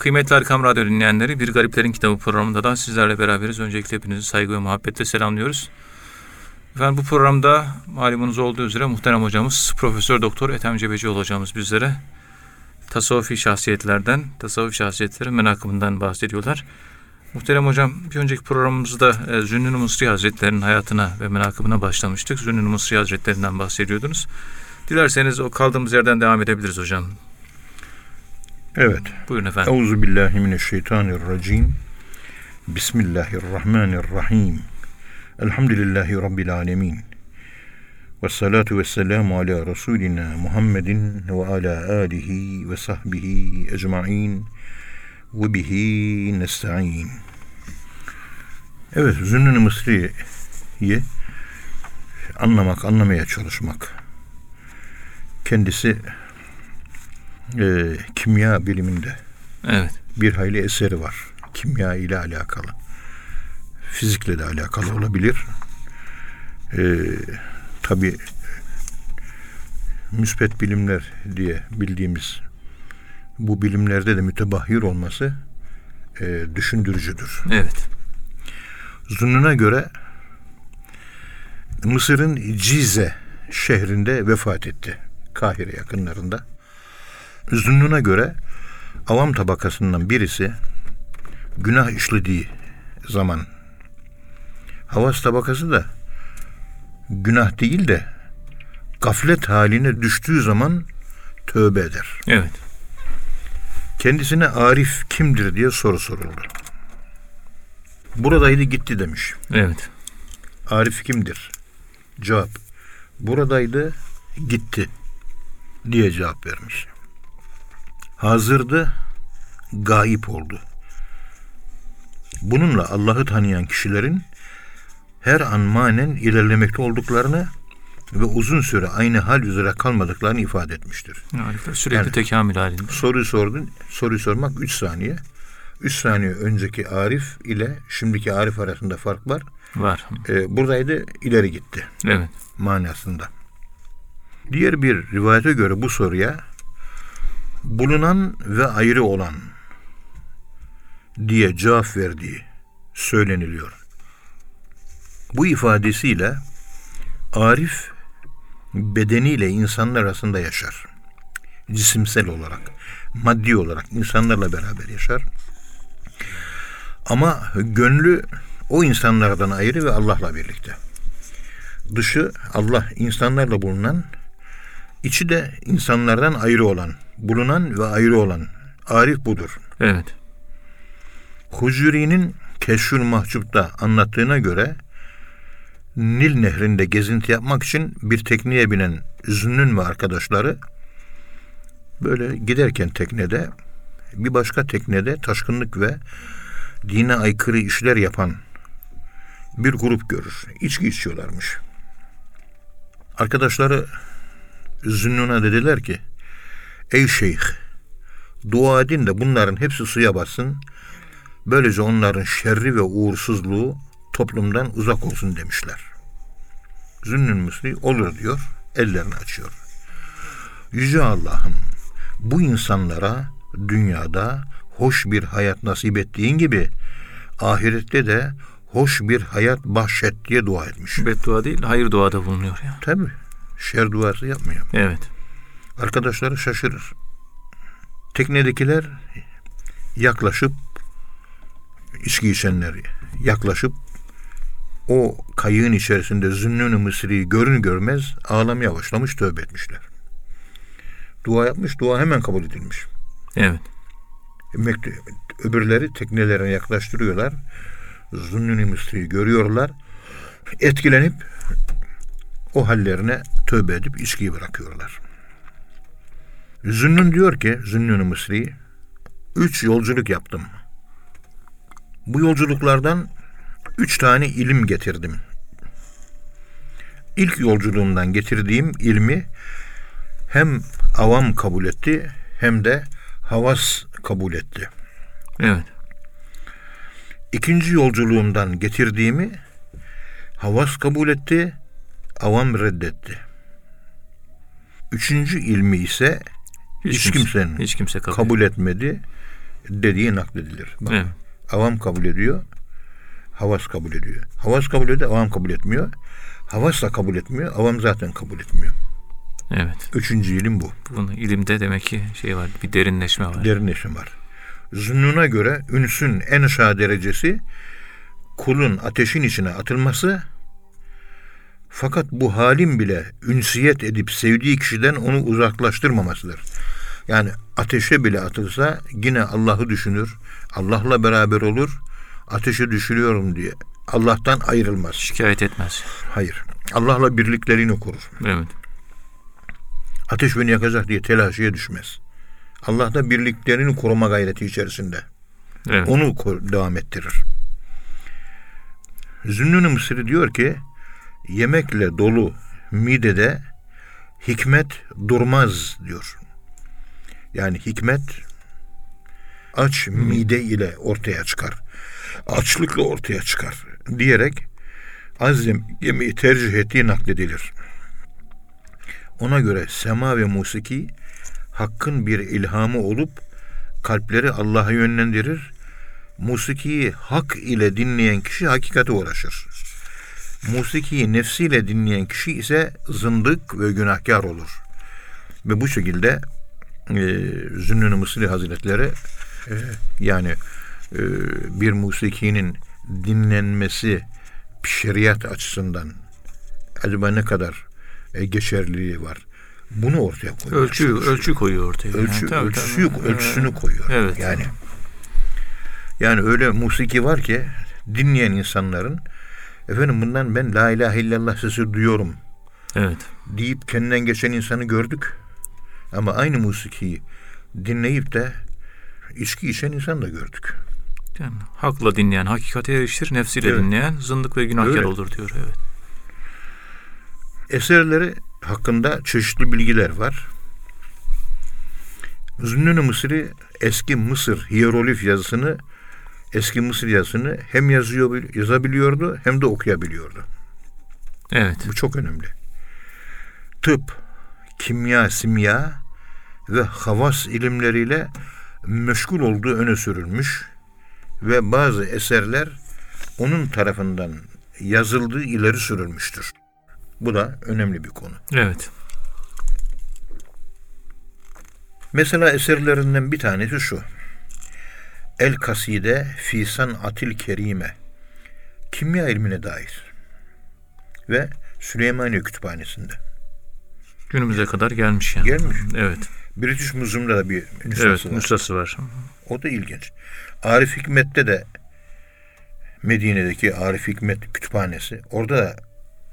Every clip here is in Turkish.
Kıymetli Erkam Radyo dinleyenleri, Bir Gariplerin Kitabı programında da sizlerle beraberiz. Öncelikle hepinizi saygı ve muhabbetle selamlıyoruz. Efendim bu programda malumunuz olduğu üzere muhterem hocamız Profesör Doktor Ethem Cebecioğlu hocamız bizlere tasavvufi şahsiyetlerden, tasavvuf şahsiyetlerin menakımından bahsediyorlar. Muhterem hocam bir önceki programımızda e, Zünnün Mısri Hazretleri'nin hayatına ve menakımına başlamıştık. Zünnün Mısri Hazretleri'nden bahsediyordunuz. Dilerseniz o kaldığımız yerden devam edebiliriz hocam. Evet. Buyurun efendim. Euzu billahi mineşşeytanirracim. Bismillahirrahmanirrahim. Elhamdülillahi rabbil alamin. Ve salatu ve selamu ala Resulina Muhammedin ve ala alihi ve sahbihi ecma'in ve bihi nesta'in. Evet, Zünnün-i Mısri'yi anlamak, anlamaya çalışmak. Kendisi e, kimya biliminde Evet. bir hayli eseri var. Kimya ile alakalı. Fizikle de alakalı olabilir. E, Tabi müspet bilimler diye bildiğimiz bu bilimlerde de mütebahhir olması e, düşündürücüdür. Evet. Zunnuna göre Mısır'ın Cize şehrinde vefat etti. Kahire yakınlarında. Zunnuna göre avam tabakasından birisi günah işlediği zaman havas tabakası da günah değil de gaflet haline düştüğü zaman tövbe eder. Evet. Kendisine Arif kimdir diye soru soruldu. Buradaydı gitti demiş. Evet. Arif kimdir? Cevap. Buradaydı gitti diye cevap vermiş. Hazırdı gayip oldu. Bununla Allah'ı tanıyan kişilerin her an manen ilerlemekte olduklarını ve uzun süre aynı hal üzere kalmadıklarını ifade etmiştir. Harika. Sürekli Yani- tekamül halinde. Soruyu sordun. Soruyu sormak 3 saniye. 3 saniye önceki Arif ile şimdiki Arif arasında fark var. Var. Ee, buradaydı ileri gitti Evet. manasında. Diğer bir rivayete göre bu soruya bulunan ve ayrı olan diye cevap verdiği söyleniliyor. Bu ifadesiyle Arif bedeniyle insanlar arasında yaşar. Cisimsel olarak, maddi olarak insanlarla beraber yaşar. Ama gönlü o insanlardan ayrı ve Allah'la birlikte. Dışı Allah insanlarla bulunan, içi de insanlardan ayrı olan, bulunan ve ayrı olan Arif budur. Evet. Hucuri'nin Keşfül Mahcup'ta anlattığına göre Nil nehrinde gezinti yapmak için bir tekneye binen Zünnün ve arkadaşları böyle giderken teknede bir başka teknede taşkınlık ve dine aykırı işler yapan bir grup görür. İçki içiyorlarmış. Arkadaşları Zünnun'a dediler ki Ey şeyh dua edin de bunların hepsi suya bassın Böylece onların şerri ve uğursuzluğu toplumdan uzak olsun demişler. Zünnün Müsli olur diyor, ellerini açıyor. Yüce Allah'ım bu insanlara dünyada hoş bir hayat nasip ettiğin gibi ahirette de hoş bir hayat bahşet diye dua etmiş. Beddua değil, hayır duada bulunuyor ya. Tabi şer duası yapmıyor. Evet. Arkadaşları şaşırır. Teknedekiler yaklaşıp içki içenler yaklaşıp o kayığın içerisinde Zünnün-ü Mısri'yi görün görmez ağlamaya başlamış tövbe etmişler. Dua yapmış, dua hemen kabul edilmiş. Evet. Öbürleri teknelerine yaklaştırıyorlar. Zünnün-ü Mısri'yi görüyorlar. Etkilenip o hallerine tövbe edip içkiyi bırakıyorlar. Zünnün diyor ki, Zünnün-ü Mısri, üç yolculuk yaptım. Bu yolculuklardan üç tane ilim getirdim. İlk yolculuğumdan getirdiğim ilmi hem avam kabul etti hem de havas kabul etti. Evet. İkinci yolculuğumdan getirdiğimi havas kabul etti, avam reddetti. Üçüncü ilmi ise hiç, kimse- kimsenin hiç kimse kabul, kabul etmedi, dediği nakledilir. Bak, Evet. Avam kabul ediyor. Havas kabul ediyor. Havas kabul ediyor, avam kabul etmiyor. Havas da kabul etmiyor, avam zaten kabul etmiyor. Evet. Üçüncü ilim bu. Bunun ilimde demek ki şey var. Bir derinleşme var. Derinleşim var. Zünnuna göre ünsün en aşağı derecesi kulun ateşin içine atılması fakat bu halin bile ünsiyet edip sevdiği kişiden onu uzaklaştırmamasıdır. Yani ateşe bile atılsa yine Allah'ı düşünür, Allah'la beraber olur, ateşe düşürüyorum diye Allah'tan ayrılmaz. Şikayet etmez. Hayır. Allah'la birliklerini korur. Evet. Ateş beni yakacak diye telaşeye düşmez. Allah da birliklerini koruma gayreti içerisinde. Evet. Onu devam ettirir. Zünnün-i Mısri diyor ki yemekle dolu midede hikmet durmaz diyor. Yani hikmet aç mide ile ortaya çıkar. Açlıkla ortaya çıkar diyerek az yem- yemeği tercih ettiği nakledilir. Ona göre sema ve musiki hakkın bir ilhamı olup kalpleri Allah'a yönlendirir. Musikiyi hak ile dinleyen kişi hakikate ulaşır. Musikiyi nefsiyle dinleyen kişi ise zındık ve günahkar olur. Ve bu şekilde e, Zünnün-i Mısri Hazretleri e, yani e, bir musikinin dinlenmesi şeriat açısından acaba ne kadar e, geçerliliği var? Bunu ortaya koyuyor. Ölçü, ölçü koyuyor ortaya. Ölçü, Yani tabii, ölçüsü, tabii. ölçüsünü koyuyor. Evet. Yani yani öyle musiki var ki dinleyen insanların efendim bundan ben la ilahe illallah sesi duyuyorum Evet. deyip kendinden geçen insanı gördük. Ama aynı musikiyi dinleyip de içki içen insan da gördük. Yani hakla dinleyen hakikate erişir, nefsiyle Evet. dinleyen zındık ve günahkar Öyle. olur diyor. Evet. Eserleri hakkında çeşitli bilgiler var. Zünnün-i Mısri eski Mısır hieroglif yazısını eski Mısır yazısını hem yazıyor yazabiliyordu hem de okuyabiliyordu. Evet. Bu çok önemli. Tıp, kimya, simya ve havas ilimleriyle meşgul olduğu öne sürülmüş ve bazı eserler onun tarafından yazıldığı ileri sürülmüştür. Bu da önemli bir konu. Evet. Mesela eserlerinden bir tanesi şu. El Kaside fi Atil Kerime. Kimya ilmine dair. Ve Süleymaniye Kütüphanesi'nde. Günümüze kadar gelmiş yani. Gelmiş. Evet. British Museum'da da bir nüshası Evet. var. Nusrası var. O da ilginç. Arif Hikmet'te de Medine'deki Arif Hikmet Kütüphanesi. Orada da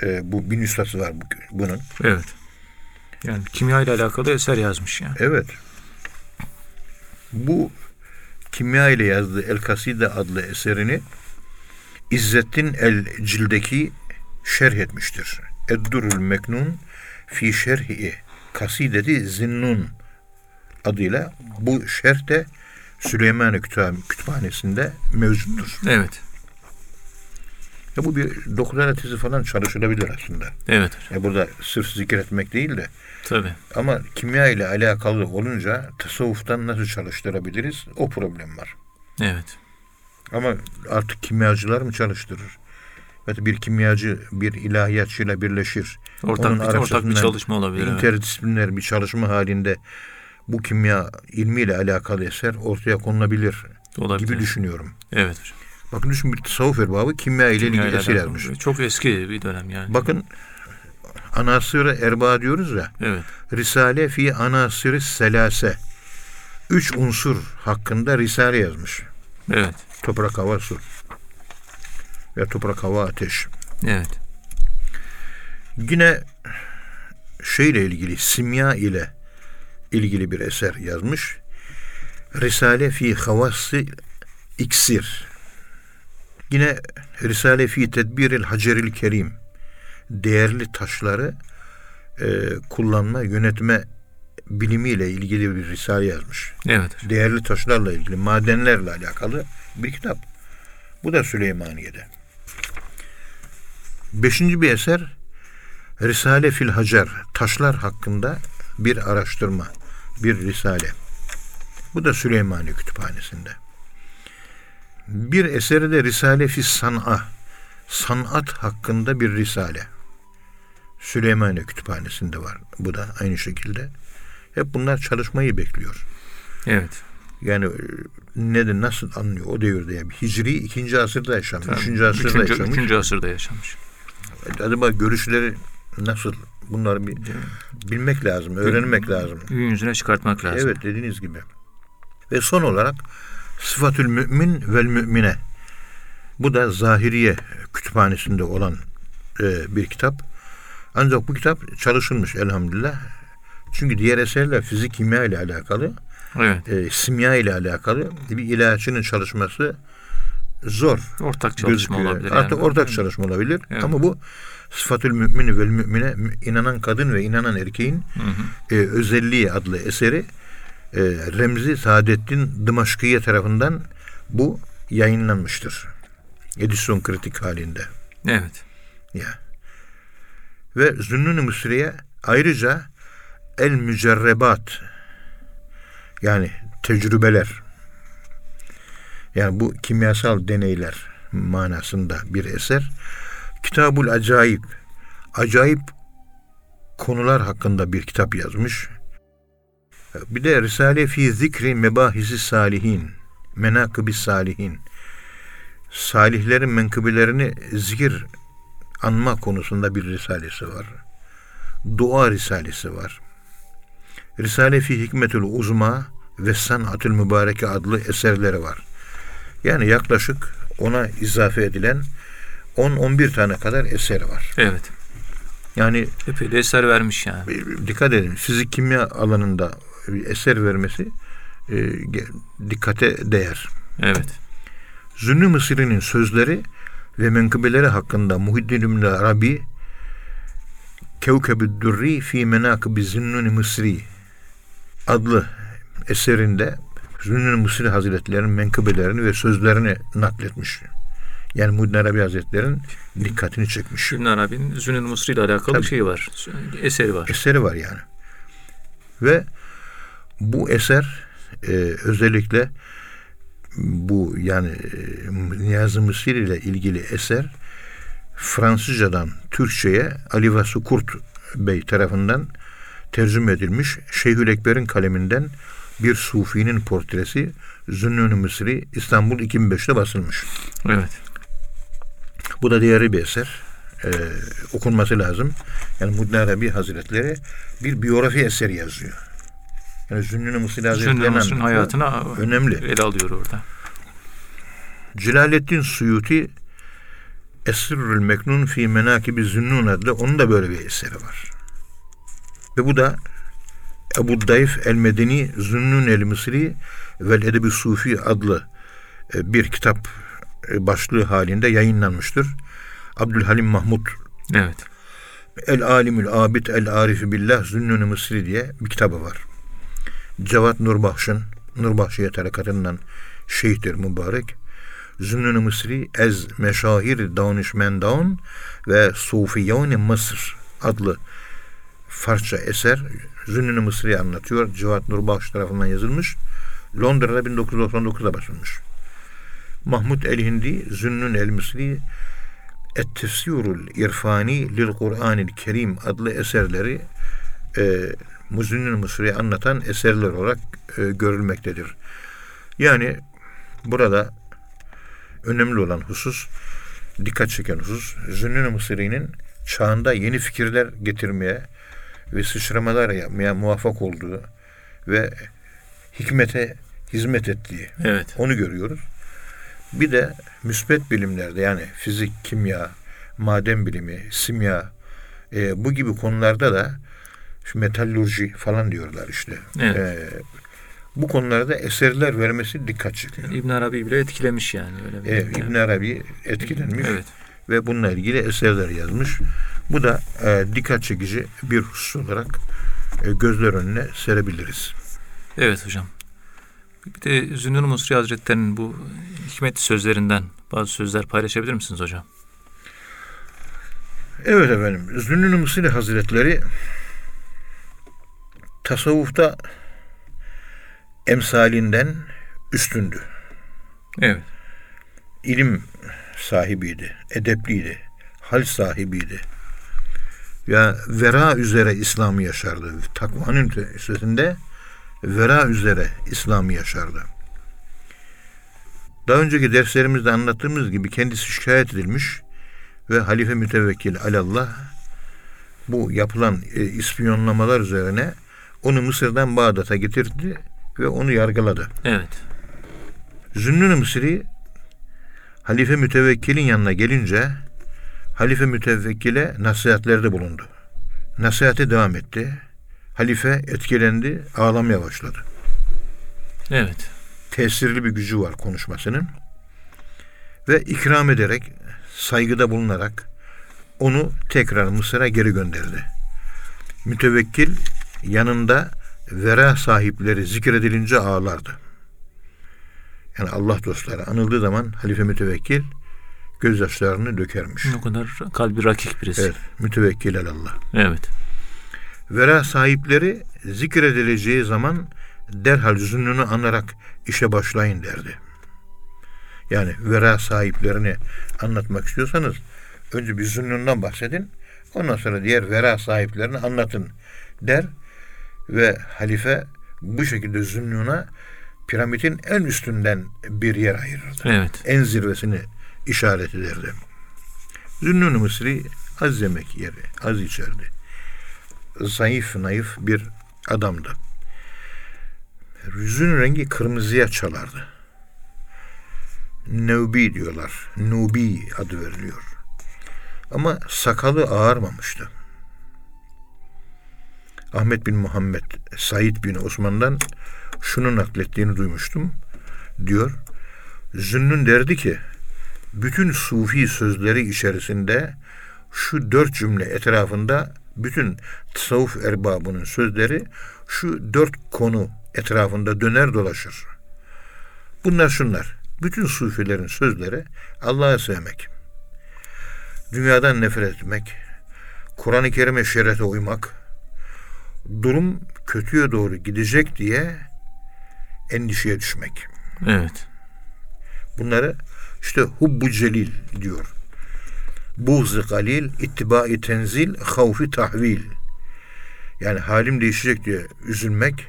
e, bu bir nüshası var bu, bunun. Evet. Yani kimya ile alakalı eser yazmış yani. Evet. Bu kimya ile yazdığı El Kaside adlı eserini İzzettin El Cildeki şerh etmiştir. Eddurul Meknun fi şerhi kasideti Zinnun adıyla bu şerh de Süleymaniye Kütüphane- Kütüphanesi'nde mevcuttur. Evet. Ya bu bir doktora tezi falan çalışılabilir aslında. Evet. Ya burada sırf zikretmek değil de Tabii. Ama kimya ile alakalı olunca tasavvuftan nasıl çalıştırabiliriz? O problem var. Evet. Ama artık kimyacılar mı çalıştırır? Evet bir kimyacı bir ilahiyatçıyla birleşir. Ortak, Onun bir, ortak bir çalışma olabilir. Evet. İnterdisipliner bir çalışma halinde bu kimya ilmiyle alakalı eser ortaya konulabilir Olabilir. gibi düşünüyorum. Evet hocam. Bakın düşün bir tasavvuf erbabı kimya ile ilgili eser yazmış. Çok eski bir dönem yani. Bakın anasır erba diyoruz ya. Evet. Risale fi anasır selase. Üç unsur hakkında risale yazmış. Evet. Toprak, hava, su. Ve toprak, hava, ateş. Evet. Yine şeyle ilgili, simya ile ilgili bir eser yazmış. Risale fi havası iksir. Yine Risale fi tedbiril haceril kerim. Değerli taşları e, kullanma, yönetme bilimiyle ilgili bir risale yazmış. Evet. Değerli taşlarla ilgili, madenlerle alakalı bir kitap. Bu da Süleymaniye'de. Beşinci bir eser Risale fil Hacer, taşlar hakkında bir araştırma, bir risale. Bu da Süleymaniye Kütüphanesi'nde. Bir eseri de Risale fi San'a. Sanat hakkında bir risale. Süleymaniye Kütüphanesi'nde var. Bu da aynı şekilde. Hep bunlar çalışmayı bekliyor. Evet. Yani e, nedir nasıl anlıyor o devirde yani Hicri ikinci asırda yaşamış, Tabii. üçüncü asırda Üçüncü, yaşamış. üçüncü asırda yaşamış. Acaba görüşleri nasıl? Bunları bir bilmek lazım, öğrenmek lazım. Gün yüzüne çıkartmak lazım. Evet dediğiniz gibi. Ve son olarak Sıfatül Mümin vel Mümine. Bu da Zahiriye kütüphanesinde olan e, bir kitap. Ancak bu kitap çalışılmış elhamdülillah. Çünkü diğer eserler fizik kimya ile alakalı, Evet. e, simya ile alakalı bir ilahiyatçının çalışması zor. Ortak çalışma gözüküyor. olabilir. Artık yani. ortak çalışma olabilir. Evet. Ama bu Sıfatül Mümini vel Mümine inanan kadın ve inanan erkeğin Hı hı. e, özelliği adlı eseri e, Remzi Saadettin Dımaşkıye tarafından bu yayınlanmıştır. Edisyon kritik halinde. Evet. Ya. Ve Zünnun-ı Mısri'ye ayrıca El Mücerrebat yani tecrübeler yani bu kimyasal deneyler manasında bir eser. Kitabul Acayip acayip konular hakkında bir kitap yazmış. Bir de Risale fi Zikri Mebahisi Salihin Menakıbi Salihin salihlerin menkıbelerini zikir anma konusunda bir risalesi var. Dua risalesi var. Risale fi Hikmetül Uzma ve Sanatül Mübareke adlı eserleri var. Yani yaklaşık ona izafe edilen 10-11 tane kadar eseri var. Evet. Yani Epey de eser vermiş yani. dikkat edin fizik kimya alanında bir eser vermesi e, dikkate değer. Evet. Zünnü Mısri'nin sözleri ve menkıbeleri hakkında Muhiddin İbn Arabi Kevkeb-i Durri fi Menakıbi Zünnü Mısri adlı eserinde Zünnü Mısri Hazretleri'nin menkıbelerini ve sözlerini nakletmiş. Yani Muhiddin Arabi Hazretleri'nin dikkatini çekmiş. İbn Arabi'nin Zünün Mısri ile alakalı Tabii. şey var. Eseri var. eseri var yani. Ve bu eser e, özellikle bu yani e, Niyazi Mısır ile ilgili eser Fransızcadan Türkçe'ye Ali Vasu Kurt Bey tarafından tercüme edilmiş. Şeyhül Ekber'in kaleminden bir sufinin portresi Zünnün-ü Mısri İstanbul 2005'te basılmış. Evet. Bu da diğeri bir eser. Ee, okunması lazım. Yani Muddin Arabi Hazretleri bir biyografi eseri yazıyor. Yani Mısri Zünün Hazretleri'nin hayatına önemli. ele alıyor orada. Celaleddin Suyuti Esrül Meknun fi Menakibi Zünnun adlı onun da böyle bir eseri var. Ve bu da Ebu Dayf El Medeni Zünnun El Mısri vel Edebi Sufi adlı e, bir kitap başlığı halinde yayınlanmıştır. Abdülhalim Mahmud Evet. El Alimül Abid El Arifi Billah Zünnün Mısri diye bir kitabı var. Cevat Nurbahş'ın Nurbahşiye tarekatından şeyhtir mübarek. Zünnün Mısri Ez Meşahir Danışmendan ve Sufiyan Mısır adlı Farsça eser Zünnün Mısri'yi anlatıyor. Cevat Nurbahş tarafından yazılmış. Londra'da 1999'da basılmış. Mahmud El-Hindi Zünnün El-Mısri Et-Tefsirul İrfani lil Kur'anil Kerim adlı eserleri e, Muzünnün Mısri'yi anlatan eserler olarak e, görülmektedir. Yani burada önemli olan husus, dikkat çeken husus, Zünnün Mısri'nin çağında yeni fikirler getirmeye ve sıçramalar yapmaya muvaffak olduğu ve hikmete hizmet ettiği Evet. onu görüyoruz. Bir de müsbet bilimlerde yani fizik, kimya, maden bilimi, simya e, bu gibi konularda da şu metallurji falan diyorlar işte. Evet. E, bu konularda eserler vermesi dikkat çekiyor. İbn Arabi bile etkilemiş yani öyle bir. E, yani. İbn Arabi etkilenmiş Evet. ve bununla ilgili eserler yazmış. Bu da e, dikkat çekici bir husus olarak e, gözler önüne serebiliriz. Evet hocam. Bir de Zünnun Mısri Hazretleri'nin bu hikmet sözlerinden bazı sözler paylaşabilir misiniz hocam? Evet efendim. Zünnün Mısri Hazretleri tasavvufta emsalinden üstündü. Evet. İlim sahibiydi, edepliydi, hal sahibiydi. Ya vera üzere İslam'ı yaşardı. Takvanın üstünde vera üzere İslam'ı yaşardı. Daha önceki derslerimizde anlattığımız gibi kendisi şikayet edilmiş ve halife mütevekkil alallah bu yapılan e, ispiyonlamalar üzerine onu Mısır'dan Bağdat'a getirdi ve onu yargıladı. Evet. Zünnün Mısri halife mütevekkilin yanına gelince halife mütevekkile nasihatlerde bulundu. Nasihati devam etti. Halife etkilendi, ağlamaya başladı. Evet. Tesirli bir gücü var konuşmasının. Ve ikram ederek, saygıda bulunarak onu tekrar Mısır'a geri gönderdi. Mütevekkil yanında vera sahipleri zikredilince ağlardı. Yani Allah dostları anıldığı zaman halife mütevekkil gözyaşlarını dökermiş. O kadar kalbi rakik birisi. Evet, mütevekkil Allah. Evet. Vera sahipleri zikredileceği zaman derhal zünnünü anarak işe başlayın derdi. Yani vera sahiplerini anlatmak istiyorsanız önce bir zünnünden bahsedin. Ondan sonra diğer vera sahiplerini anlatın der ve halife bu şekilde zünnuna piramidin en üstünden bir yer ayırırdı. Evet. En zirvesini işaret ederdi. Zünnun Mısri az yemek yeri, az içerdi. Zayıf, naif bir adamdı. Yüzün rengi kırmızıya çalardı. Nubi diyorlar. Nubi adı veriliyor. Ama sakalı ağarmamıştı. Ahmet bin Muhammed Said bin Osman'dan şunu naklettiğini duymuştum. Diyor. Zünnün derdi ki bütün sufi sözleri içerisinde şu dört cümle etrafında bütün tasavvuf erbabının sözleri şu dört konu etrafında döner dolaşır. Bunlar şunlar. Bütün sufilerin sözleri Allah'ı sevmek, dünyadan nefret etmek, Kur'an-ı Kerim'e şerete uymak, durum kötüye doğru gidecek diye endişeye düşmek. Evet. Bunları işte hubbu celil diyor. Buğz-ı galil, ittiba-i tenzil, havfi tahvil. Yani halim değişecek diye üzülmek,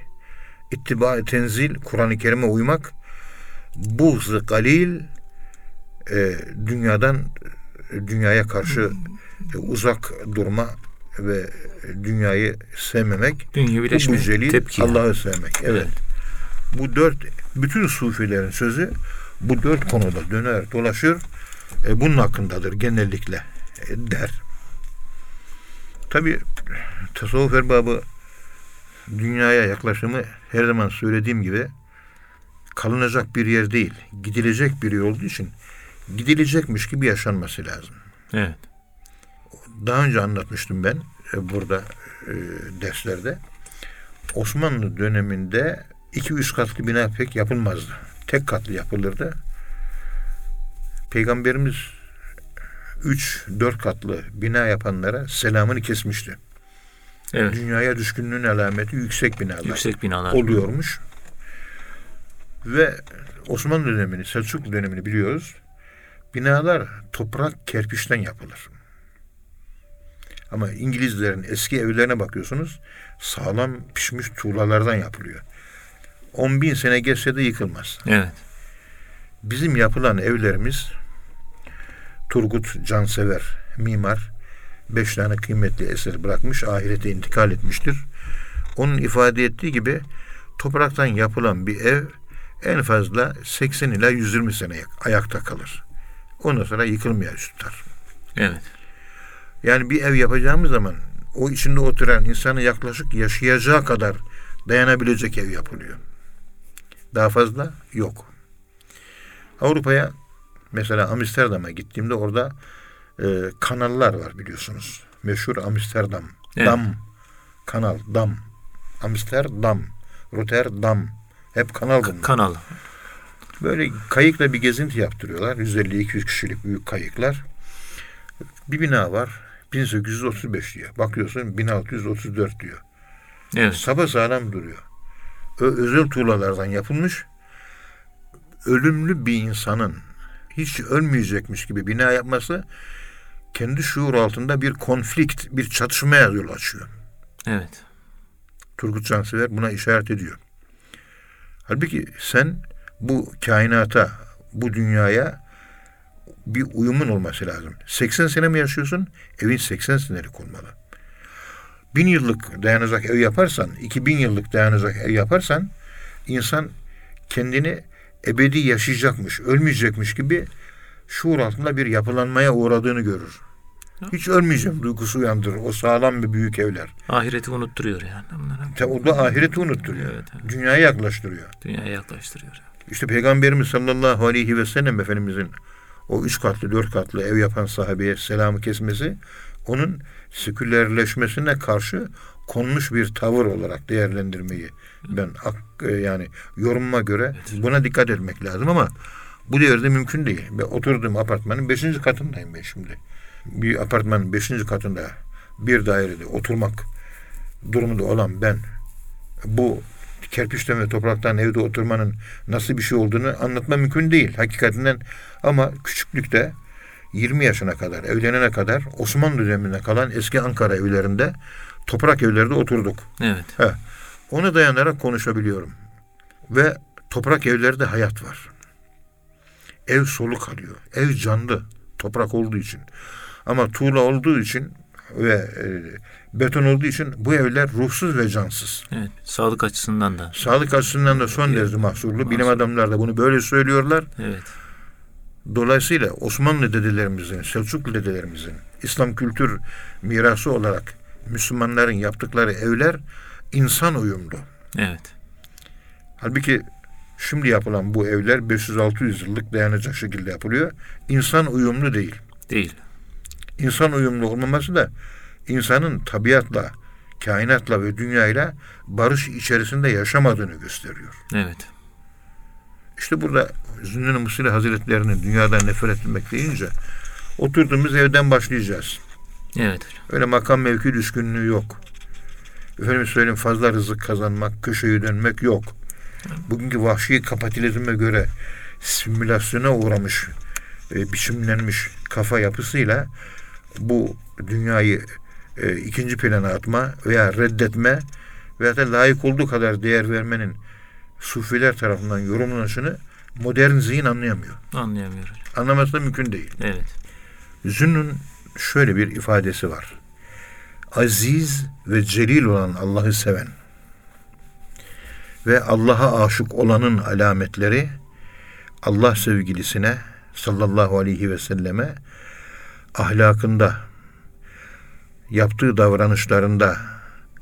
ittiba-i tenzil, Kur'an-ı Kerim'e uymak, buğz-ı galil, e, dünyadan dünyaya karşı e, uzak durma ve dünyayı sevmemek, Dünyevileşme, tepki. Allah'ı sevmek. Evet. Evet. Bu dört, bütün sufilerin sözü bu dört konuda döner dolaşır. E, bunun hakkındadır genellikle e, der. Tabi tasavvuf erbabı dünyaya yaklaşımı her zaman söylediğim gibi kalınacak bir yer değil. Gidilecek bir yer olduğu için gidilecekmiş gibi yaşanması lazım. Evet. Daha önce anlatmıştım ben e, burada e, derslerde. Osmanlı döneminde iki üç katlı bina pek yapılmazdı. Tek katlı yapılırdı. Peygamberimiz üç dört katlı bina yapanlara selamını kesmişti. Evet. Dünyaya düşkünlüğün alameti yüksek binalar Yüksek binalar. oluyormuş. Ve Osmanlı dönemini, Selçuklu dönemini biliyoruz. Binalar toprak kerpiçten yapılır. Ama İngilizlerin eski evlerine bakıyorsunuz sağlam pişmiş tuğlalardan yapılıyor. 10 bin sene geçse de yıkılmaz. Evet. Bizim yapılan evlerimiz Turgut Cansever mimar beş tane kıymetli eser bırakmış ahirete intikal etmiştir. Onun ifade ettiği gibi topraktan yapılan bir ev en fazla 80 ila 120 sene ayakta kalır. Ondan sonra yıkılmaya tutar. Evet. Yani bir ev yapacağımız zaman o içinde oturan insanın yaklaşık yaşayacağı kadar dayanabilecek ev yapılıyor. Daha fazla yok. Avrupa'ya mesela Amsterdam'a gittiğimde orada e, kanallar var biliyorsunuz. Meşhur Amsterdam. Evet. Dam. Kanal. Dam. Amsterdam. Rotterdam. Hep kanal bunlar. Kanal. Böyle kayıkla bir gezinti yaptırıyorlar. 150-200 kişilik büyük kayıklar. Bir bina var. 1835 diyor. Bakıyorsun 1634 diyor. Evet. Sabah sağlam duruyor. ö- özel tuğlalardan yapılmış ölümlü bir insanın hiç ölmeyecekmiş gibi bina yapması kendi şuur altında bir konflikt, bir çatışmaya yol açıyor. Evet. Turgut Cansever buna işaret ediyor. Halbuki sen bu kainata, bu dünyaya bir uyumun olması lazım. 80 sene mi yaşıyorsun? Evin 80 senelik olmalı. Bin yıllık dayanacak ev yaparsan, 2000 yıllık dayanacak ev yaparsan insan kendini ebedi yaşayacakmış, ölmeyecekmiş gibi şuur altında bir yapılanmaya uğradığını görür. Hiç ölmeyeceğim duygusu uyandırır o sağlam ve büyük evler. Ahireti unutturuyor yani bunlara. Te- O da ahireti unutturuyor. Evet, evet. Dünyaya yaklaştırıyor. Dünyaya yaklaştırıyor. İşte Peygamberimiz sallallahu aleyhi ve sellem Efendimizin o üç katlı dört katlı ev yapan sahabeye selamı kesmesi onun sekülerleşmesine karşı konmuş bir tavır olarak değerlendirmeyi ben e, yani yorumuma göre buna dikkat etmek lazım ama bu devirde mümkün değil. Ben oturduğum apartmanın beşinci katındayım ben şimdi. Bir apartmanın beşinci katında bir dairede oturmak durumunda olan ben bu kerpiçten ve topraktan evde oturmanın nasıl bir şey olduğunu anlatma mümkün değil hakikatinden ama küçüklükte 20 yaşına kadar evlenene kadar Osmanlı dönemine kalan eski Ankara evlerinde toprak evlerde oturduk. Evet. He, ona dayanarak konuşabiliyorum. Ve toprak evlerde hayat var. Ev soluk alıyor. Ev canlı. Toprak olduğu için. Ama tuğla olduğu için ve e, beton olduğu için bu evler ruhsuz ve cansız. Evet. Sağlık açısından da. Sağlık açısından da son derece mahsurlu. Bilim adamları da bunu böyle söylüyorlar. Evet. Dolayısıyla Osmanlı dedelerimizin, Selçuklu dedelerimizin İslam kültür mirası olarak Müslümanların yaptıkları evler insan uyumlu. Evet. Halbuki şimdi yapılan bu evler 500-600 yıllık dayanacak şekilde yapılıyor. İnsan uyumlu değil. Değil. İnsan uyumlu olmaması da insanın tabiatla, kainatla ve dünyayla barış içerisinde yaşamadığını gösteriyor. Evet. İşte burada Zünnün Mısırı Hazretleri'nin dünyadan nefret etmek deyince oturduğumuz evden başlayacağız. Evet hocam. Öyle makam mevki düşkünlüğü yok. Efendim söyleyeyim fazla rızık kazanmak, köşeyi dönmek yok. Bugünkü vahşi kapitalizme göre simülasyona uğramış, e, biçimlenmiş kafa yapısıyla bu dünyayı e, ikinci plana atma veya reddetme veya da layık olduğu kadar değer vermenin sufiler tarafından yorumlanışını modern zihin anlayamıyor. Anlayamıyor. Anlaması da mümkün değil. Evet. Zünnün şöyle bir ifadesi var. Aziz ve celil olan Allah'ı seven ve Allah'a aşık olanın alametleri Allah sevgilisine sallallahu aleyhi ve selleme ahlakında, yaptığı davranışlarında,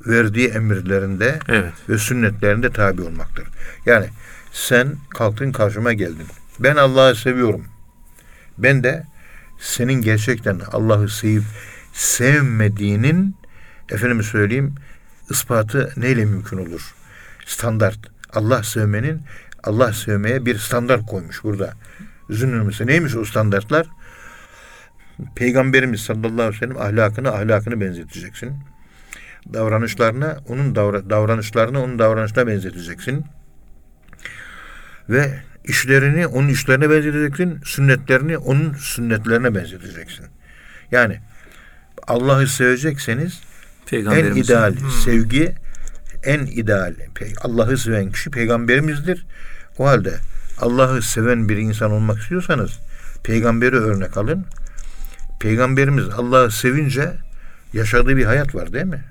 verdiği emirlerinde Evet. ve sünnetlerinde tabi olmaktır. Yani sen kalktın karşıma geldin. Ben Allah'ı seviyorum. Ben de senin gerçekten Allah'ı sevip sevmediğinin efendim söyleyeyim ispatı neyle mümkün olur? Standart. Allah sevmenin Allah sevmeye bir standart koymuş burada. Zünnümüzde neymiş o standartlar? Peygamberimiz sallallahu aleyhi ve sellem ahlakını ahlakını benzeteceksin. Davranışlarına onun davra- davranışlarını onun davranışına benzeteceksin. Ve işlerini onun işlerine benzeteceksin, sünnetlerini onun sünnetlerine benzeteceksin. Yani Allah'ı sevecekseniz en ideal Hmm. sevgi, en ideal Allah'ı seven kişi peygamberimizdir. O halde Allah'ı seven bir insan olmak istiyorsanız peygamberi örnek alın. Peygamberimiz Allah'ı sevince yaşadığı bir hayat var değil mi?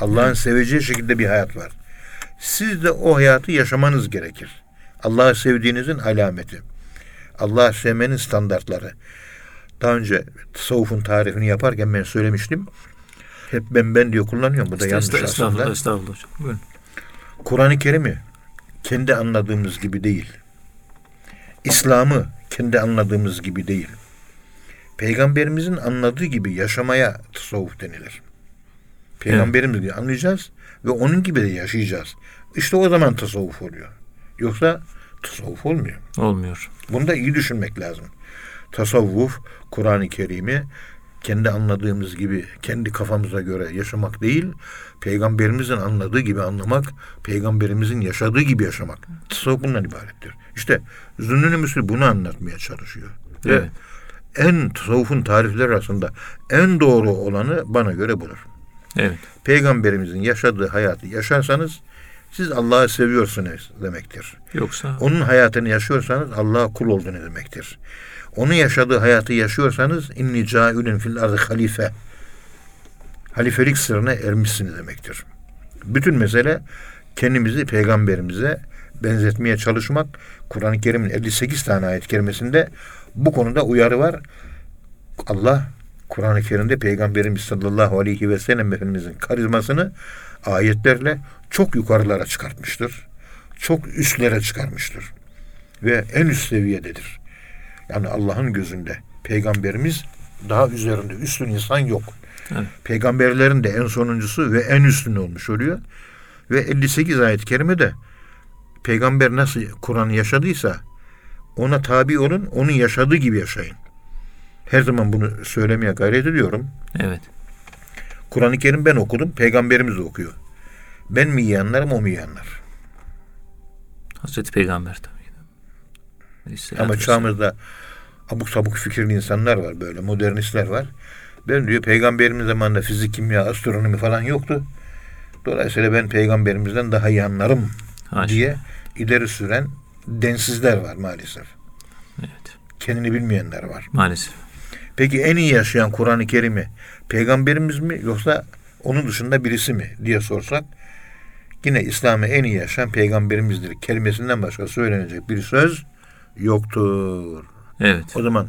Allah'ın seveceği şekilde bir hayat var. Siz de o hayatı yaşamanız gerekir. Allah'ı sevdiğinizin alameti. Allah'ı sevmenin standartları. Daha önce tasavvufun tarifini yaparken ben söylemiştim. Hep ben ben diye kullanıyorum. Bu da yanlış Estağfurullah, estağfurullah, aslında. estağfurullah hocam. Kur'an-ı Kerim'i kendi anladığımız gibi değil. İslam'ı kendi anladığımız gibi değil. Peygamberimizin anladığı gibi yaşamaya tasavvuf denilir. Peygamberimiz gibi anlayacağız ve onun gibi de yaşayacağız. İşte o zaman tasavvuf oluyor. Yoksa tasavvuf olmuyor. Olmuyor. Bunu da iyi düşünmek lazım. Tasavvuf, Kur'an-ı Kerim'i kendi anladığımız gibi kendi kafamıza göre yaşamak değil, peygamberimizin anladığı gibi anlamak, peygamberimizin yaşadığı gibi yaşamak. Tasavvuf bundan ibarettir. İşte Zünnün-i bunu anlatmaya çalışıyor. Ve Evet. en tasavvufun tarifleri arasında en doğru olanı bana göre budur. Evet. Peygamberimizin yaşadığı hayatı yaşarsanız siz Allah'ı seviyorsunuz demektir. Yoksa Onun hayatını yaşıyorsanız Allah'a kul olduğunu demektir. Onun yaşadığı hayatı yaşıyorsanız inni cailun fil ardı halife. Halifelik sırrına ermişsiniz demektir. Bütün mesele kendimizi peygamberimize benzetmeye çalışmak. Kur'an-ı Kerim'in 58 tane ayet kerimesinde bu konuda uyarı var. Allah Kur'an-ı Kerim'de Peygamberimiz sallallahu aleyhi ve sellem Efendimizin karizmasını ayetlerle çok yukarılara çıkartmıştır. Çok üstlere çıkarmıştır. Ve en üst seviyededir. Yani Allah'ın gözünde Peygamberimiz daha üzerinde üstün insan yok. Evet. Peygamberlerin de en sonuncusu ve en üstün olmuş oluyor. Ve 58 ayet-i kerimede peygamber nasıl Kur'an'ı yaşadıysa ona tabi olun, onun yaşadığı gibi yaşayın. Her zaman bunu söylemeye gayret ediyorum. evet. Kur'an-ı Kerim ben okudum, peygamberimiz de okuyor. Ben mi iyi anlarım, o mu iyi anlar? Hazreti Peygamber tabii Ama çağımızda abuk sabuk fikirli insanlar var böyle, modernistler var. Ben diyor peygamberimiz zamanında fizik, kimya, astronomi falan yoktu. Dolayısıyla ben peygamberimizden daha iyi anlarım Haşa. diye ileri süren densizler var maalesef. Evet. Kendini bilmeyenler var. Maalesef. Peki en iyi yaşayan Kur'an-ı Kerim'i peygamberimiz mi yoksa onun dışında birisi mi diye sorsak yine İslam'ı en iyi yaşayan peygamberimizdir. Kelimesinden başka söylenecek bir söz yoktur. Evet. O zaman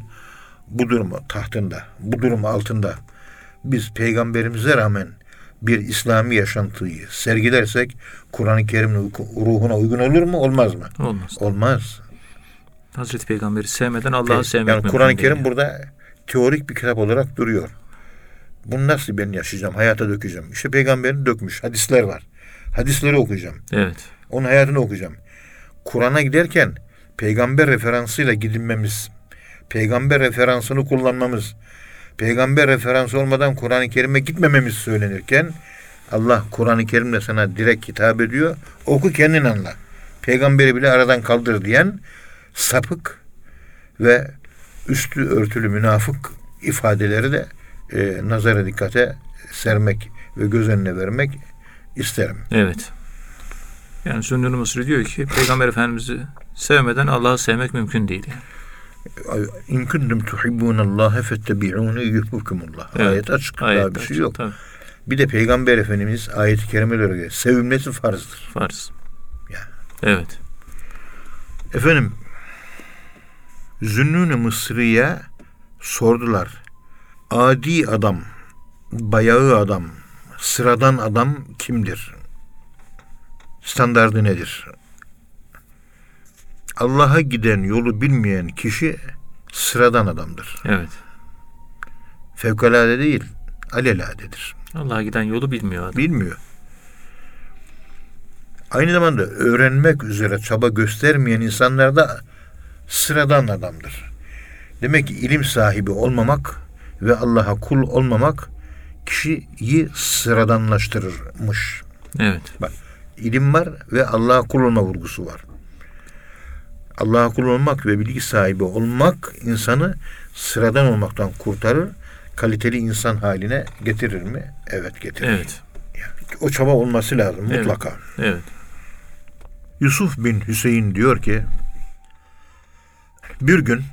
bu durum tahtında, bu durum altında biz peygamberimize rağmen bir İslami yaşantıyı sergilersek Kur'an-ı Kerim'in ruhuna uygun olur mu olmaz mı? Olmaz. Olmaz. Hazreti Peygamber'i sevmeden Allah'ı Pe- sevmek yani Kur'an-ı. Kerim burada teorik bir kitap olarak duruyor. Bunu nasıl ben yaşayacağım, hayata dökeceğim? İşte peygamberin dökmüş hadisler var. Hadisleri okuyacağım. Evet. Onun hayatını okuyacağım. Kur'an'a giderken peygamber referansıyla gidinmemiz, peygamber referansını kullanmamız, peygamber referansı olmadan Kur'an-ı Kerim'e gitmememiz söylenirken Allah Kur'an-ı Kerim'le sana direkt hitap ediyor. Oku kendin anla. Peygamberi bile aradan kaldır diyen sapık ve üstü örtülü münafık ifadeleri de e, nazara dikkate sermek ve göz önüne vermek isterim. Evet. Yani Sünnü Mısır diyor ki Peygamber Efendimiz'i sevmeden Allah'ı sevmek mümkün değil. İn kuntum tuhibbunallaha fettebi'uni yuhibbukumullah. Evet. Ayet açık. Ayet daha bir şey yok. Tabii. Bir de Peygamber Efendimiz ayet-i kerimelere göre sevilmesi farzdır. Farz. Yani. Evet. Efendim Zünnun-ı Mısri'ye sordular. Adi adam, bayağı adam, sıradan adam kimdir? Standardı nedir? Allah'a giden yolu bilmeyen kişi sıradan adamdır. Evet. Fevkalade değil, aleladedir. Allah'a giden yolu bilmiyor adam. Bilmiyor. Aynı zamanda öğrenmek üzere çaba göstermeyen insanlar da sıradan adamdır. Demek ki ilim sahibi olmamak ve Allah'a kul olmamak kişiyi sıradanlaştırırmış. Evet. Bak ilim var ve Allah'a kul olma vurgusu var. Allah'a kul olmak ve bilgi sahibi olmak insanı sıradan olmaktan kurtarır, kaliteli insan haline getirir mi? Evet getirir. Evet. O çaba olması lazım Evet. mutlaka. Evet. Yusuf bin Hüseyin diyor ki bir gün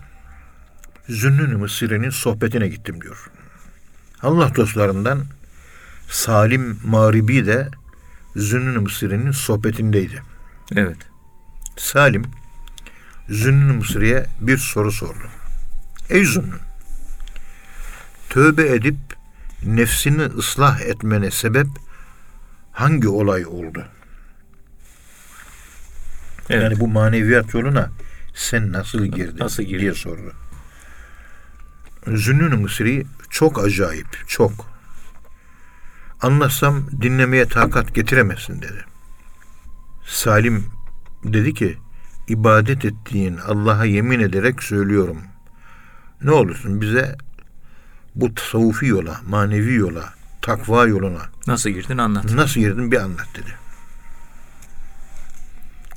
Zünnün Mısri'nin sohbetine gittim diyor. Allah dostlarından Salim Maribi de Zünnün Mısri'nin sohbetindeydi. Evet. Salim Zünnün Mısri'ye bir soru sordu. Ey Zünnün tövbe edip nefsini ıslah etmene sebep hangi olay oldu? Evet. Yani bu maneviyat yoluna sen nasıl girdin? Nasıl girdin? diye sordu. Zünnün Mısri çok acayip, çok. Anlatsam dinlemeye takat getiremezsin dedi. Salim dedi ki, ibadet ettiğin Allah'a yemin ederek söylüyorum. Ne olursun bize bu tasavvufi yola, manevi yola, takva yoluna Nasıl girdin anlat. nasıl girdin bir anlat dedi.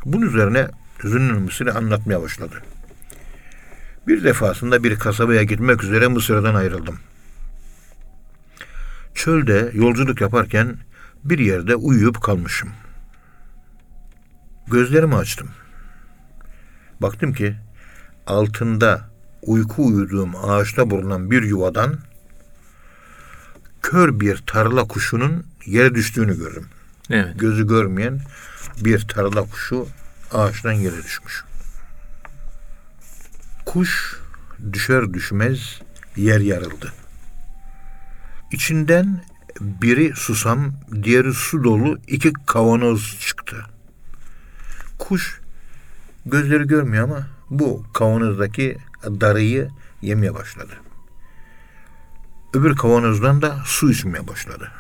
Bunun üzerine Zünnün Mısır'ı anlatmaya başladı. Bir defasında bir kasabaya gitmek üzere Mısır'dan ayrıldım. Çölde yolculuk yaparken bir yerde uyuyup kalmışım. Gözlerimi açtım. Baktım ki altında uyku uyuduğum ağaçta bulunan bir yuvadan kör bir tarla kuşunun yere düştüğünü gördüm. Evet. Gözü görmeyen bir tarla kuşu ağaçtan yere düşmüş. Kuş düşer düşmez yer yarıldı. İçinden biri susam, diğeri su dolu iki kavanoz çıktı. Kuş gözleri görmüyor ama bu kavanozdaki darıyı yemeye başladı. Öbür kavanozdan da su içmeye başladı.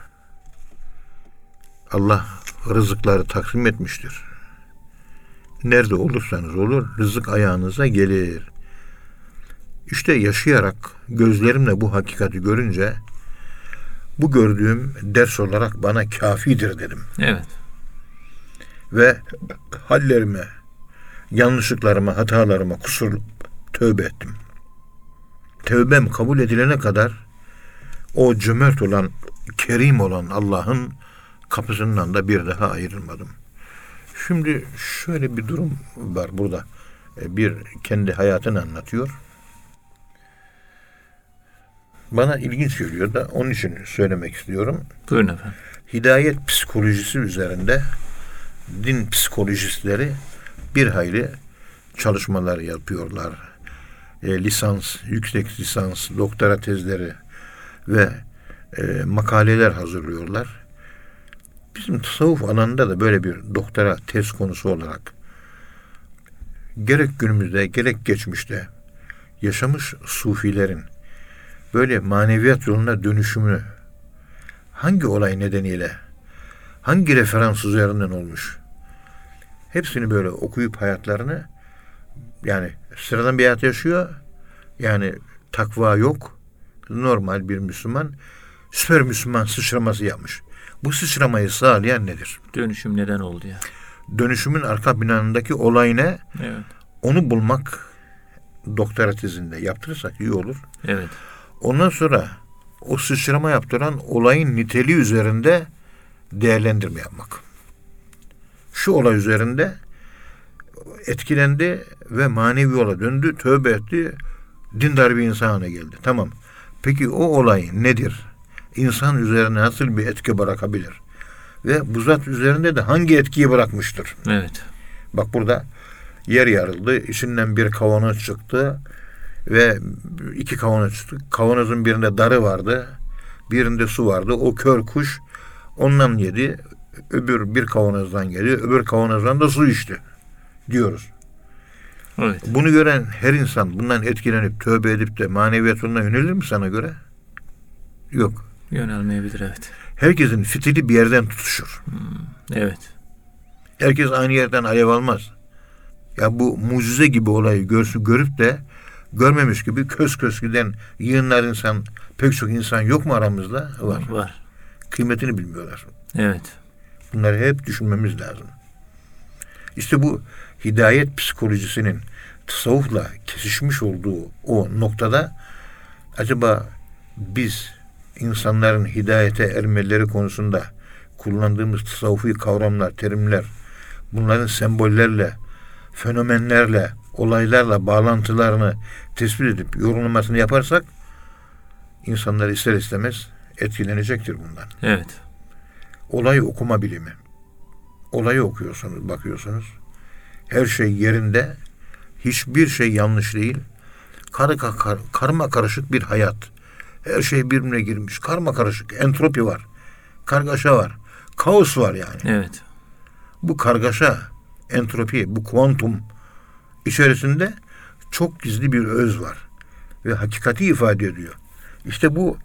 Allah rızıkları taksim etmiştir. Nerede olursanız olur rızık ayağınıza gelir. İşte yaşayarak gözlerimle bu hakikati görünce bu gördüğüm ders olarak bana kafidir dedim. Evet. Ve hallerime, yanlışlıklarıma, hatalarıma kusur tövbe ettim. Tövbem kabul edilene kadar o cömert olan, kerim olan Allah'ın kapısından da bir daha ayrılmadım. Şimdi şöyle bir durum var burada. E, Bir kendi hayatını anlatıyor. Bana ilginç geliyor da onun için söylemek istiyorum. Buyurun efendim. Hidayet psikolojisi üzerinde din psikolojistleri bir hayli çalışmalar yapıyorlar. E, lisans, yüksek lisans, doktora tezleri ve e, makaleler hazırlıyorlar. Bizim tasavvuf alanında da böyle bir doktora tez konusu olarak gerek günümüzde gerek geçmişte yaşamış sufilerin böyle maneviyat yoluna dönüşümünü hangi olay nedeniyle hangi referans üzerinden olmuş hepsini böyle okuyup hayatlarını yani sıradan bir hayat yaşıyor yani takva yok normal bir Müslüman süper Müslüman sıçraması yapmış. Bu sıçramayı sağlayan nedir? Dönüşüm neden oldu ya? Dönüşümün arka planındaki olay ne? Evet. Onu bulmak doktora tezinde yaptırırsak iyi olur. Evet. Ondan sonra o sıçrama yaptıran olayın niteliği üzerinde değerlendirme yapmak. Şu olay üzerinde etkilendi ve manevi yola döndü, tövbe etti, dindar bir insan haline geldi. Tamam. Peki o olay nedir? İnsan üzerine nasıl bir etki bırakabilir? Ve bu zat üzerinde de hangi etkiyi bırakmıştır? Evet. Bak burada yer yarıldı. İçinden bir kavanoz çıktı ve iki kavanoz. Kavanozun birinde darı vardı. Birinde su vardı. O kör kuş ondan yedi. Öbür bir kavanozdan geliyor. Öbür kavanozdan da su içti. Diyoruz. Evet. Bunu gören her insan bundan etkilenip tövbe edip de maneviyatına yönelir mi sana göre? Yok. Yönelmeyebilir evet. Herkesin fitili bir yerden tutuşur. Evet. Herkes aynı yerden alev almaz. Ya bu mucize gibi olayı görsü görüp de görmemiş gibi kös kös giden yığınlar insan, pek çok insan yok mu aramızda? Var. Var. Kıymetini bilmiyorlar. Evet. Bunları hep düşünmemiz lazım. İşte bu hidayet psikolojisinin tasavvufla kesişmiş olduğu o noktada acaba biz insanların hidayete ermeleri konusunda kullandığımız tasavvufi kavramlar, terimler, bunların sembollerle, fenomenlerle, olaylarla bağlantılarını tespit edip yorumlamasını yaparsak insanlar ister istemez etkilenecektir bundan. Evet. Olay okuma bilimi. Olayı okuyorsunuz, bakıyorsunuz. Her şey yerinde. Hiçbir şey yanlış değil. Kar, kar, karma karışık bir hayat. Her şey birbirine girmiş. Karma karışık. Entropi var. Kargaşa var. Kaos var yani. Evet. Bu kargaşa, entropi, bu kuantum içerisinde çok gizli bir öz var. Ve hakikati ifade ediyor. İşte bu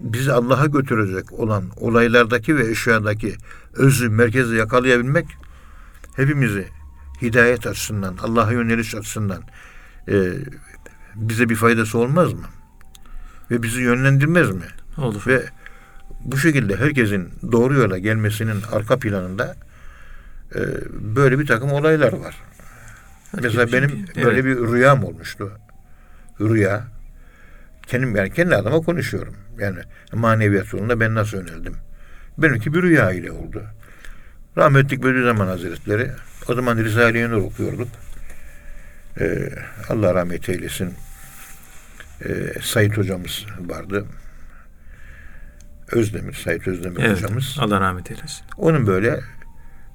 bizi Allah'a götürecek olan olaylardaki ve eşyadaki özü, merkezi yakalayabilmek hepimizi hidayet açısından, Allah'a yöneliş açısından e, bize bir faydası olmaz mı? Ve bizi yönlendirmez mi? Olur. Ve bu şekilde herkesin doğru yola gelmesinin arka planında e, böyle bir takım olaylar var. Mesela benim Evet. böyle bir rüyam olmuştu. Rüya. Kendim yani kendi adıma konuşuyorum. Yani maneviyat yolunda ben nasıl yöneldim. Benimki bir rüya ile oldu. Rahmetlik Bediüzzaman Hazretleri o zaman Risale-i Nur okuyorduk. Ee, Allah rahmet eylesin. Ee, Sayit hocamız vardı. Özdemir, Sayit Özdemir Evet. hocamız. Allah rahmet eylesin. Onun böyle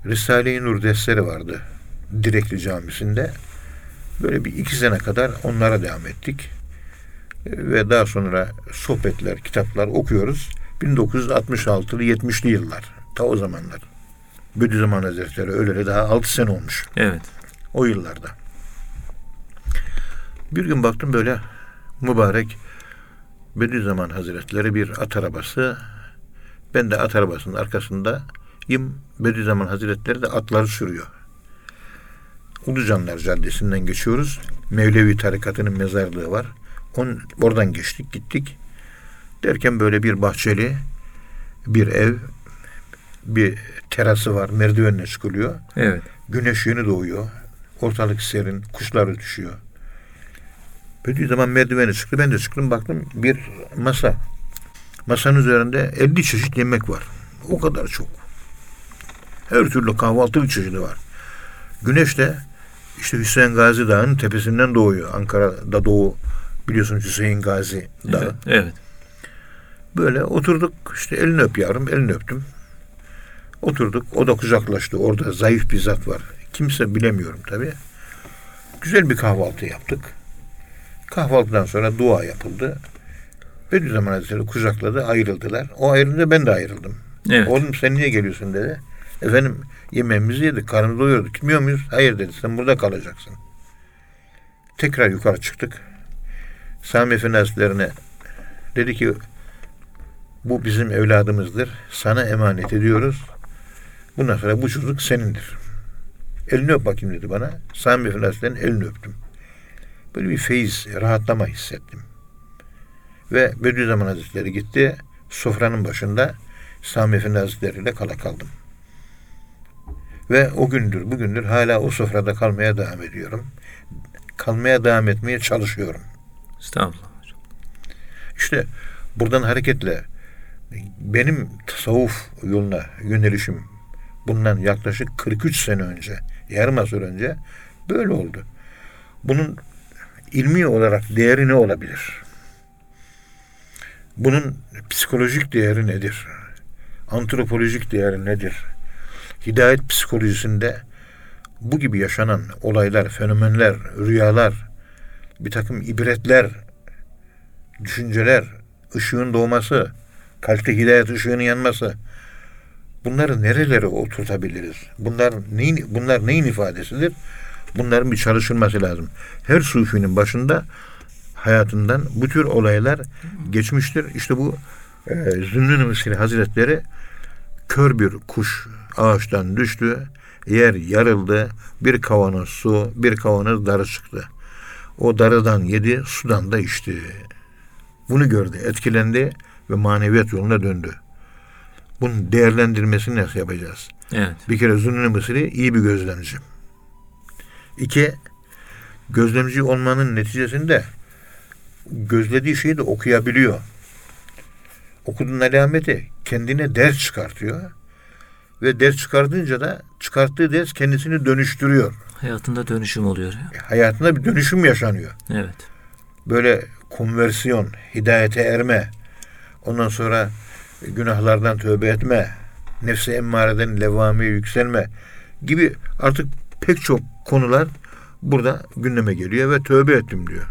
Risale-i Nur dersleri vardı. Direkli Camisi'nde. Böyle bir iki sene kadar onlara devam ettik. Ve daha sonra sohbetler, kitaplar okuyoruz. 1966'lı 70'li yıllar. Ta o zamanlar. Bediüzzaman Hazretleri öleli daha 6 sene olmuş. Evet. O yıllarda. Bir gün baktım böyle mübarek Bediüzzaman Hazretleri bir at arabası. Ben de at arabasının arkasındayım. Bediüzzaman Hazretleri de atları sürüyor. Ulucanlar Caddesi'nden geçiyoruz. Mevlevi tarikatının mezarlığı var. Onun, oradan geçtik gittik. Derken böyle bir bahçeli bir ev bir terası var. Merdivenle çıkılıyor. Evet. Güneş yeni doğuyor. Ortalık serin. Kuşlar ötüşüyor. Bediüzzaman merdiveni çıktı. Ben de çıktım. Baktım bir masa. Masanın üzerinde 50 çeşit yemek var. O kadar çok. Her türlü kahvaltı çeşidi var. Güneş de işte Hüseyin Gazi Dağı'nın tepesinden doğuyor. Ankara'da doğu biliyorsunuz Hüseyin Gazi Dağı. Evet. evet. Böyle oturduk işte elini öp yavrum elini öptüm. Oturduk o da kucaklaştı orada zayıf bir zat var. Kimse bilemiyorum tabi. Güzel bir kahvaltı yaptık. Kahvaltıdan sonra dua yapıldı. Bediüzzaman Hazretleri kucakladı ayrıldılar. O ayrılınca ben de ayrıldım. Evet. Oğlum sen niye geliyorsun dedi. Efendim yemeğimizi yedik karnımızı doyurduk. Gitmiyor muyuz? Hayır dedi sen burada kalacaksın. Tekrar yukarı çıktık. Sami Efendi Hazretlerine dedi ki bu bizim evladımızdır. Sana emanet ediyoruz. Bundan sonra bu çocuk senindir. Elini öp bakayım dedi bana. Sami Efendi Hazretleri'nin elini öptüm. Böyle bir feyiz, rahatlama hissettim. Ve Bediüzzaman Hazretleri gitti. Sofranın başında Sami Efendi Hazretleri ile kala kaldım. Ve o gündür, bugündür hala o sofrada kalmaya devam ediyorum. Kalmaya devam etmeye çalışıyorum. Estağfurullah. hocam. İşte buradan hareketle benim tasavvuf yoluna yönelişim bundan yaklaşık 43 sene önce, yarım asır önce böyle oldu. Bunun ilmi olarak değeri ne olabilir? Bunun psikolojik değeri nedir? Antropolojik değeri nedir? Hidayet psikolojisinde bu gibi yaşanan olaylar, fenomenler, rüyalar, bir takım ibretler, düşünceler, ışığın doğması, kalpte hidayet ışığının yanması. Bunları nerelere oturtabiliriz? Bunlar neyin, bunlar neyin ifadesidir? Bunların bir çalışılması lazım. Her sufinin başında hayatından bu tür olaylar geçmiştir. İşte bu e, Zünnün Hazretleri kör bir kuş ağaçtan düştü. Yer yarıldı. Bir kavanoz su, bir kavanoz darı çıktı. O darıdan yedi, sudan da içti. Bunu gördü, etkilendi ve maneviyat yoluna döndü. Bunun değerlendirmesini nasıl yapacağız? Evet. Bir kere Zünnü Mısri iyi bir gözlemci. İki, gözlemci olmanın neticesinde gözlediği şeyi de okuyabiliyor. Okuduğun alameti kendine ders çıkartıyor. Ve ders çıkardığınca da çıkarttığı ders kendisini dönüştürüyor. Hayatında dönüşüm oluyor. ya. Hayatında bir dönüşüm yaşanıyor. Evet. böyle konversiyon, hidayete erme, ondan sonra günahlardan tövbe etme, nefsi emmareden levamiye yükselme gibi artık pek çok konular burada gündeme geliyor ve tövbe ettim diyor.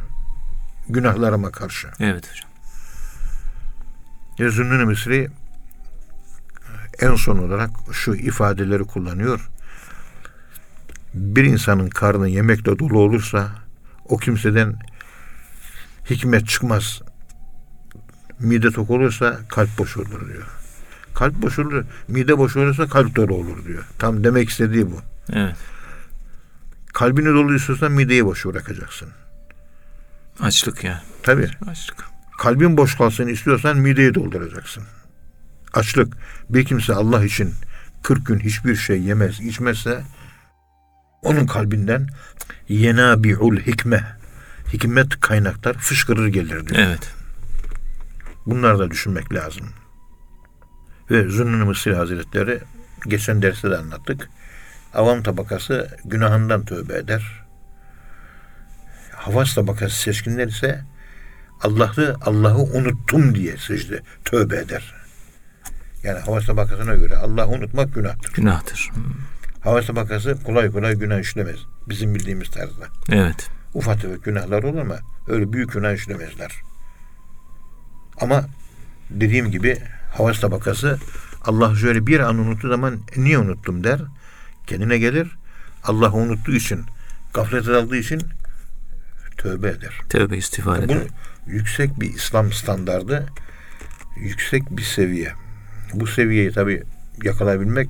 Günahlarıma karşı. Evet hocam. Zünnün Misri en son olarak şu ifadeleri kullanıyor. Bir insanın karnı yemekle dolu olursa o kimseden hikmet çıkmaz. Mide tok olursa kalp boş olur diyor. Kalp boş olur, mide boş olursa kalp dolu olur diyor. Tam demek istediği bu. Evet. Kalbini dolu istiyorsan mideyi boş bırakacaksın. Açlık ya. Tabii. Açlık. Kalbin boş kalsın istiyorsan mideyi dolduracaksın. Açlık. Bir kimse Allah için 40 gün hiçbir şey yemez, içmezse onun kalbinden yenabi'ul hikme hikmet kaynaklar fışkırır gelir diyor. Evet. Bunları da düşünmek lazım. Ve Zünnun Mısri Hazretleri geçen derste de anlattık. Avam tabakası günahından tövbe eder. Havas tabakası seçkinler ise Allah'ı Allah'ı unuttum diye secde tövbe eder. Yani havas tabakasına göre Allah'ı unutmak günahtır. Günahtır. Havas tabakası kolay kolay günah işlemez. Bizim bildiğimiz tarzda. Evet. Ufak tefek günahlar olur ama öyle büyük günah işlemezler. Ama dediğim gibi havas tabakası Allah şöyle bir an unuttuğu zaman "E, niye unuttum der. Kendine gelir. Allah unuttuğu için, gaflet aldığı için tövbe eder. Tövbe istiğfar Bu eder. yüksek bir İslam standardı, yüksek bir seviye. Bu seviyeyi tabi yakalayabilmek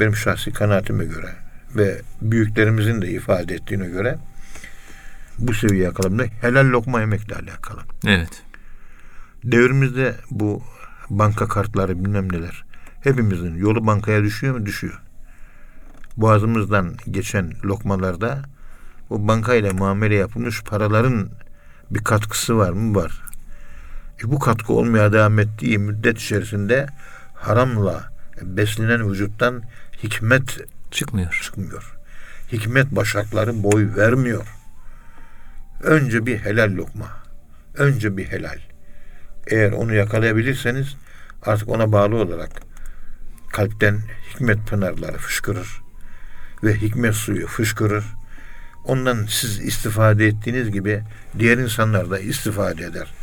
benim şahsi kanaatime göre ve büyüklerimizin de ifade ettiğine göre bu seviye yakalamak helal lokma yemekle alakalı. Evet. Devrimizde bu banka kartları bilmem neler hepimizin yolu bankaya düşüyor mu? Düşüyor. Boğazımızdan geçen lokmalarda bu bankayla muamele yapılmış paraların bir katkısı var mı? Var. E bu katkı olmaya devam ettiği müddet içerisinde haramla beslenen vücuttan hikmet Çıkmıyor. çıkmıyor. Hikmet başakları boy vermiyor. Önce bir helal lokma. Önce bir helal. Eğer onu yakalayabilirseniz artık ona bağlı olarak kalpten hikmet pınarları fışkırır ve hikmet suyu fışkırır. Ondan siz istifade ettiğiniz gibi diğer insanlar da istifade eder.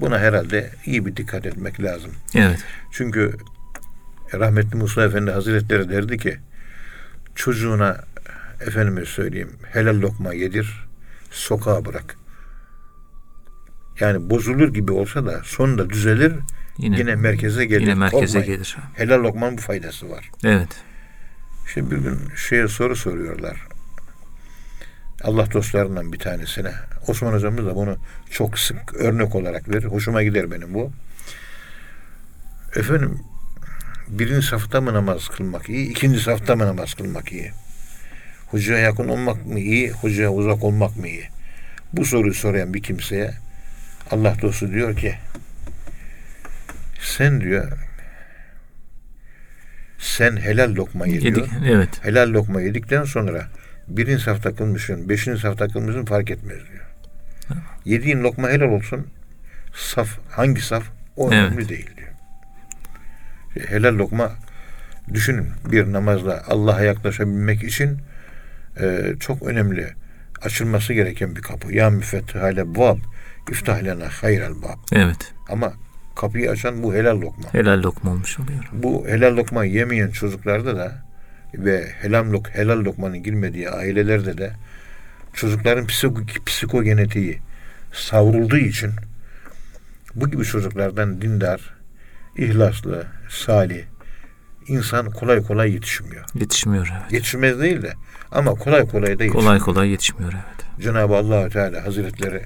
Buna herhalde iyi bir dikkat etmek lazım. Evet. Çünkü rahmetli Musa Efendi Hazretleri derdi ki çocuğuna efendime söyleyeyim helal lokma yedir sokağa bırak. Yani bozulur gibi olsa da sonunda düzelir Yine, yine, merkeze gelir. yine merkeze Korkmayın. gelir. Helal lokmanın bu faydası var. Evet. Şimdi bir gün şeye soru soruyorlar. Allah dostlarından bir tanesine. Osman hocamız da bunu çok sık örnek olarak verir. Hoşuma gider benim bu. Efendim birinci safta mı namaz kılmak iyi, ikinci safta mı namaz kılmak iyi? Hocaya yakın olmak mı iyi, hocaya uzak olmak mı iyi? Bu soruyu sorayan bir kimseye Allah dostu diyor ki sen diyor sen helal lokma ye diyor. Yedik. Evet. Helal lokma yedikten sonra birinci safta kılmışsın, beşinci safta kılmışsın fark etmez diyor. Yediğin lokma helal olsun. Saf, hangi saf? O Evet. önemli değil diyor. Helal lokma düşünün bir namazla Allah'a yaklaşabilmek için e, çok önemli açılması gereken bir kapı. Ya müfettihale bab iftah lena hayral bab. Evet. Ama kapıyı açan bu helal lokma. Helal lokma olmuş oluyor. Bu helal lokma yemeyen çocuklarda da ve helal, lok, helal lokmanın girmediği ailelerde de çocukların psiko, psikogenetiği savrulduğu için bu gibi çocuklardan dindar, ihlaslı, salih insan kolay kolay yetişmiyor. Yetişmiyor evet. Yetişmez değil de ama kolay kolay da yetişmiyor. Kolay kolay yetişmiyor evet. Cenab-ı allah Teala Hazretleri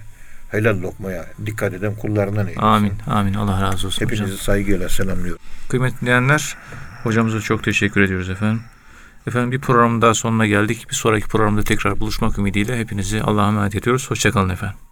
helal lokmaya dikkat eden kullarından eylesin. Amin. Amin. Allah razı olsun hocam. Hepinizi saygıyla selamlıyorum. Kıymetli dinleyenler, hocamıza çok teşekkür ediyoruz efendim. Efendim bir programın daha sonuna geldik. Bir sonraki programda tekrar buluşmak ümidiyle hepinizi Allah'a emanet ediyoruz. Hoşçakalın efendim.